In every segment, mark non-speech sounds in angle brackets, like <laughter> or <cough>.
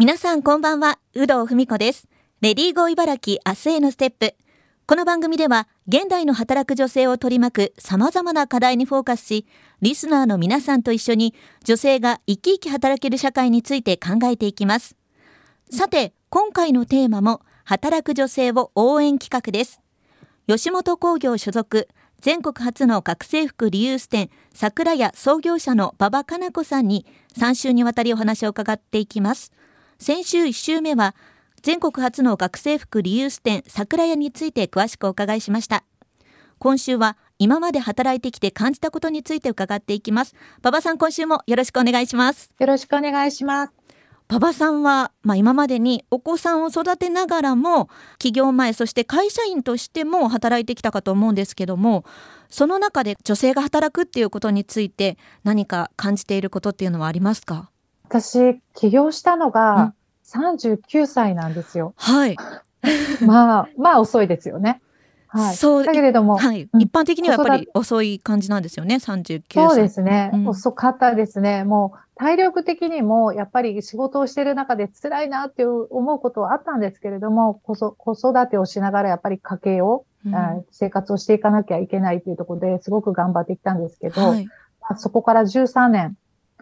皆さんこんばんは、有働文子です。レディーゴー茨城明日へのステップ。この番組では、現代の働く女性を取り巻く様々な課題にフォーカスし、リスナーの皆さんと一緒に女性が生き生き働ける社会について考えていきます。さて、今回のテーマも、働く女性を応援企画です。吉本興業所属、全国初の学生服リユース店、桜屋創業者の馬場かな子さんに3週にわたりお話を伺っていきます。先週1週目は全国初の学生服リユース店桜屋について詳しくお伺いしました。今週は今まで働いてきて感じたことについて伺っていきます。馬場さん今週もよろしくお願いします。よろしくお願いします。馬場さんは、まあ、今までにお子さんを育てながらも企業前そして会社員としても働いてきたかと思うんですけどもその中で女性が働くっていうことについて何か感じていることっていうのはありますか？私、起業したのが39歳なんですよ。はい。<laughs> まあ、まあ遅いですよね。はい。そうだけれども、はい、一般的にはやっぱり遅い感じなんですよね、39歳。そうですね、うん遅かったですね。もう体力的にもやっぱり仕事をしている中で辛いなって思うことはあったんですけれども、子育てをしながらやっぱり家計を、うんあ生活をしていかなきゃいけないというところですごく頑張ってきたんですけど、はい。まあそこから13年、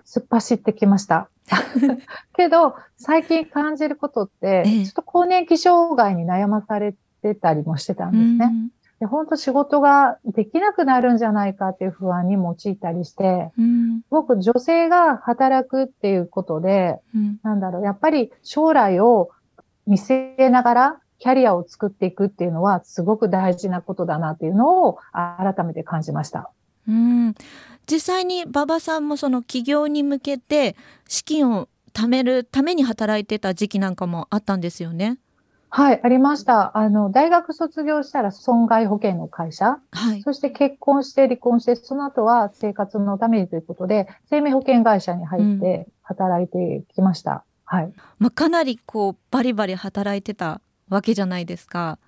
突っ走ってきました。<laughs> けど、最近感じることって、ええちょっと更年期障害に悩まされてたりもしてたんですね。うんで本当仕事ができなくなるんじゃないかっていう不安に陥ったりして、うんすごく女性が働くっていうことで、うんなんだろう、やっぱり将来を見据えながらキャリアを作っていくっていうのはすごく大事なことだなっていうのを改めて感じました。うん実際に馬場さんもその起業に向けて資金を貯めるために働いてた時期なんかもあったんですよね。はい、ありました。あの、大学卒業したら損害保険の会社、はい。そして結婚して離婚して、その後は生活のためにということで、生命保険会社に入って働いてきました。はい。まあ、かなりこうバリバリ働いてたわけじゃないですか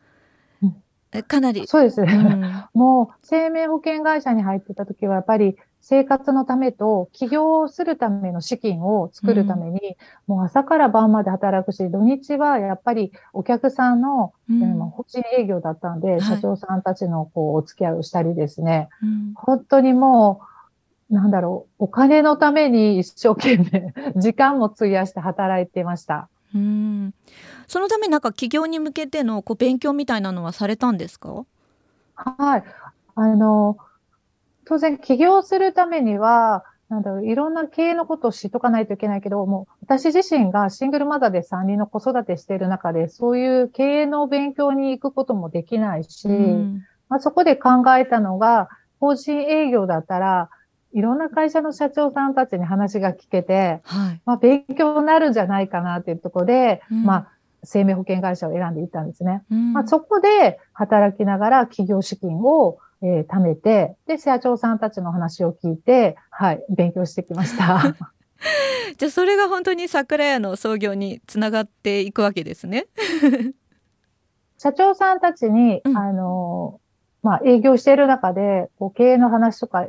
かなり。そうです。うん <laughs> もう生命保険会社に入ってた時はやっぱり生活のためと起業をするための資金を作るために、もう朝から晩まで働くし、土日はやっぱりお客さんの、うん法人営業だったんで、い社長さんたちのこうお付き合いをしたりですね、うん本当にもう、なんだろう、お金のために一生懸命時間も費やして働いてました。うん。そのためになんか起業に向けてのこう勉強みたいなのはされたんですか？はい。あの、当然起業するためには、なんだろう、いろんな経営のことを知っとかないといけないけど、もう私自身がシングルマザーで3人の子育てしている中で、そういう経営の勉強に行くこともできないし、うん。まあ、そこで考えたのが、法人営業だったら、いろんな会社の社長さんたちに話が聞けて、はい。まあ、勉強になるんじゃないかなっていうところで、うんまあ、生命保険会社を選んでいったんですね。うんまあ、そこで働きながら企業資金を、えー貯めて、で、社長さんたちの話を聞いて、はい、勉強してきました。<laughs> じゃあそれが本当に桜屋の創業につながっていくわけですね。<laughs> 社長さんたちに、うんあのー、まあ、営業している中で、こう経営の話とか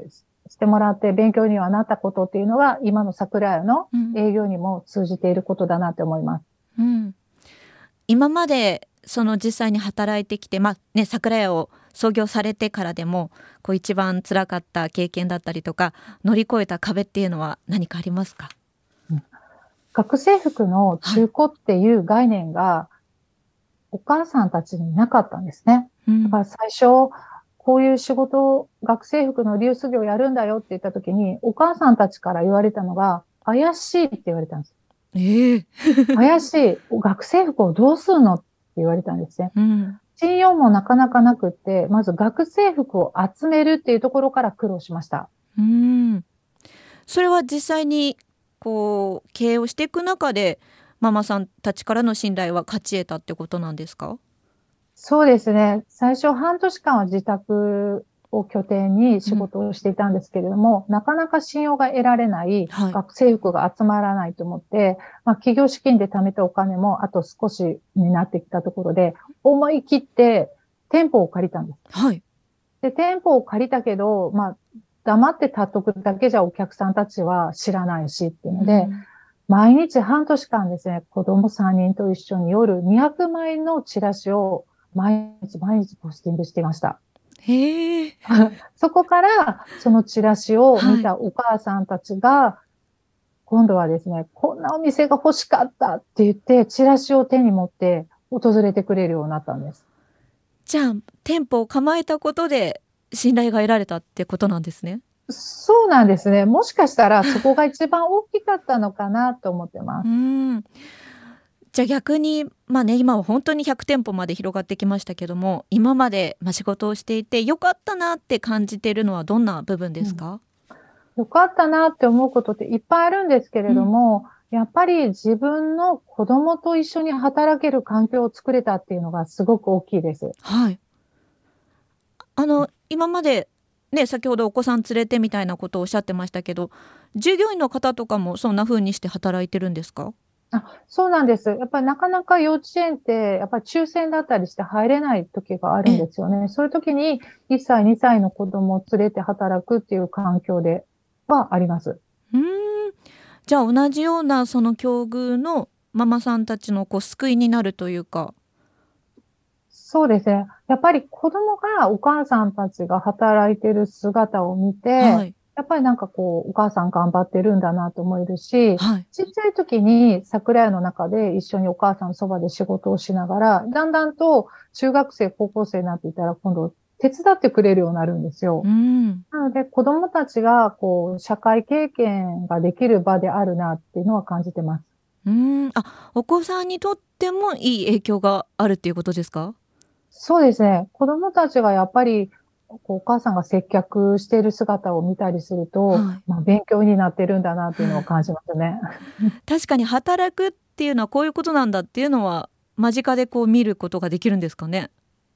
してもらって勉強にはなったことっていうのが、今の桜屋のうん。営業にも通じていることだなって思います。うん、今までその実際に働いてきて、まあね、桜屋を創業されてからでもこう一番辛かった経験だったりとか乗り越えた壁っていうのは何かありますか？学生服の中古っていう概念が、お母さんたちになかったんですね。うん。だから最初、こういう仕事、学生服の流出業やるんだよって言った時に、お母さんたちから言われたのが、怪しいって言われたんです。ええ怪しい。学生服をどうするのって言われたんですね。うん信用もなかなかなくって、まず学生服を集めるっていうところから苦労しました。うんそれは実際にこう経営をしていく中でママさんたちからの信頼は勝ち得たってことなんですか？そうですね。最初半年間は自宅を拠点に仕事をしていたんですけれども、なかなか信用が得られない、はい学生服が集まらないと思って、まあ、企業資金で貯めたお金もあと少しになってきたところで、思い切って店舗を借りたんです。はいで、店舗を借りたけど、まあ、黙って立っとくだけじゃお客さんたちは知らないしっていうので、毎日半年間ですね、子供3人と一緒に夜200枚のチラシを毎日毎日ポスティングしていました。へえ。<laughs> そこから、そのチラシを見たお母さんたちが、はい、今度はですね、こんなお店が欲しかったって言って、チラシを手に持って訪れてくれるようになったんです。じゃあ、店舗を構えたことで信頼が得られたってことなんですね。そうなんですね。もしかしたらそこが一番大きかったのかなと思ってます。うんじゃあ逆に、まあね、今は本当に100店舗まで広がってきましたけども今まで、まあ、仕事をしていてよかったなって感じているのはどんな部分ですか、うん、よかったなって思うことっていっぱいあるんですけれども、うん、やっぱり自分の子供と一緒に働ける環境を作れたっていうのがすごく大きいです。はい。あの、今までね、先ほどお子さん連れてみたいなことをおっしゃってましたけど従業員の方とかもそんな風にして働いてるんですか？あそうなんです。やっぱりなかなか幼稚園って、やっぱり抽選だったりして入れない時があるんですよね。そういう時に1歳、2歳の子供を連れて働くっていう環境ではあります。うんじゃあ同じようなその境遇のママさんたちのこう救いになるというか。そうですね。やっぱり子供がお母さんたちが働いてる姿を見て、はい、やっぱりなんかこう、お母さん頑張ってるんだなと思えるし、はい、ちっちゃい時に桜屋の中で一緒にお母さんのそばで仕事をしながら、だんだんと中学生、高校生になっていたら今度手伝ってくれるようになるんですよ。うん、なので子供たちがこう、社会経験ができる場であるなっていうのは感じてます。うん。あ、お子さんにとってもいい影響があるっていうことですか？そうですね。子供たちがやっぱりお母さんが接客している姿を見たりすると、はい、まあ、勉強になってるんだなっていうのを感じますね。<laughs> 確かに働くっていうのはこういうことなんだっていうのは間近でこう見ることができるんですかね？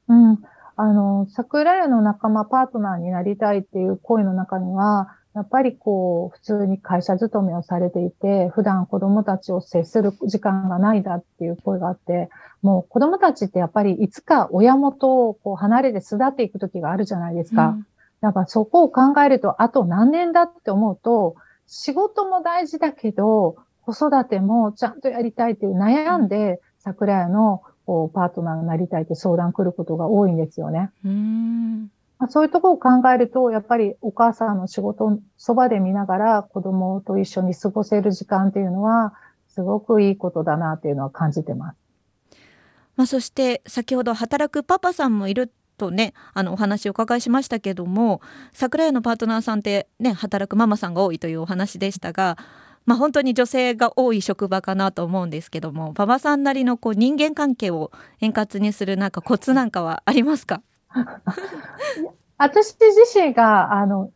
うん。あの、桜屋の仲間パートナーになりたいっていう声の中には、やっぱりこう、普通に会社勤めをされていて、普段子供たちを接する時間がないだっていう声があって、もう子供たちってやっぱりいつか親元をこう離れて巣立っていく時があるじゃないですか。うん、やっぱそこを考えると、あと何年だって思うと、仕事も大事だけど、子育てもちゃんとやりたいっていう悩んで、桜屋のこうパートナーになりたいって相談来ることが多いんですよね。うんまあ、そういうところを考えると、やっぱりお母さんの仕事をそばで見ながら子供と一緒に過ごせる時間っていうのは、すごくいいことだなっていうのは感じてます。まあ、そして先ほど働くパパさんもいるとねあのお話をお伺いしましたけども桜屋のパートナーさんってね働くママさんが多いというお話でしたが、まあ、本当に女性が多い職場かなと思うんですけども馬場さんなりのこう人間関係を円滑にするなんかコツなんかはありますか？<laughs> 私自身が、あの、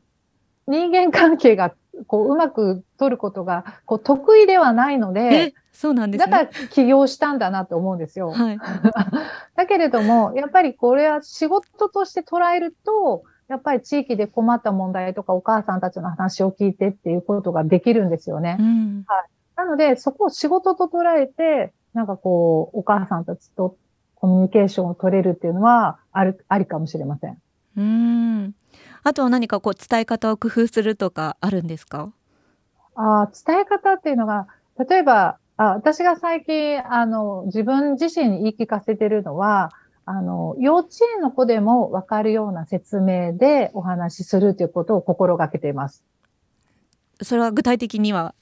人間関係が、こう、うまく取ることが、こう、得意ではないので、そうなんです、ね、だから起業したんだなと思うんですよ。はい、<laughs> だけれども、やっぱりこれは仕事として捉えると、やっぱり地域で困った問題とかお母さんたちの話を聞いてっていうことができるんですよね。うん、はい。なので、そこを仕事と捉えて、なんかこう、お母さんたちとコミュニケーションを取れるっていうのは、ある、ありかもしれません。うん。あとは何かこう伝え方を工夫するとかあるんですか？あ伝え方っていうのが、例えば、あ私が最近、あの、自分自身に言い聞かせてるのは、あの、幼稚園の子でもわかるような説明でお話しするということを心がけています。それは具体的には？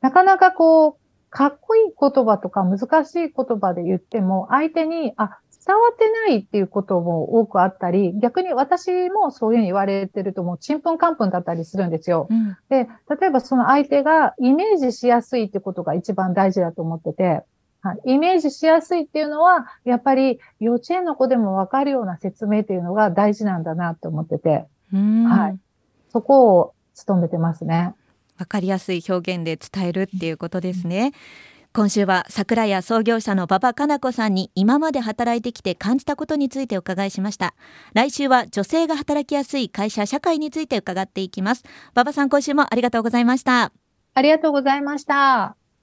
なかなかこう、かっこいい言葉とか難しい言葉で言っても、相手に、あ、伝わってないっていうことも多くあったり、逆に私もそういうふうに言われてるともうちんぷんかんぷんだったりするんですよ。うん、で、例えばその相手がイメージしやすいってことが一番大事だと思ってて、はい、イメージしやすいっていうのは、やっぱり幼稚園の子でもわかるような説明っていうのが大事なんだなって思ってて、はい。そこを努めてますね。わかりやすい表現で伝えるっていうことですね。今週は桜屋創業者の馬場かな子さんに今まで働いてきて感じたことについてお伺いしました。来週は女性が働きやすい会社社会について伺っていきます。馬場さん今週もありがとうございました。ありがとうございました。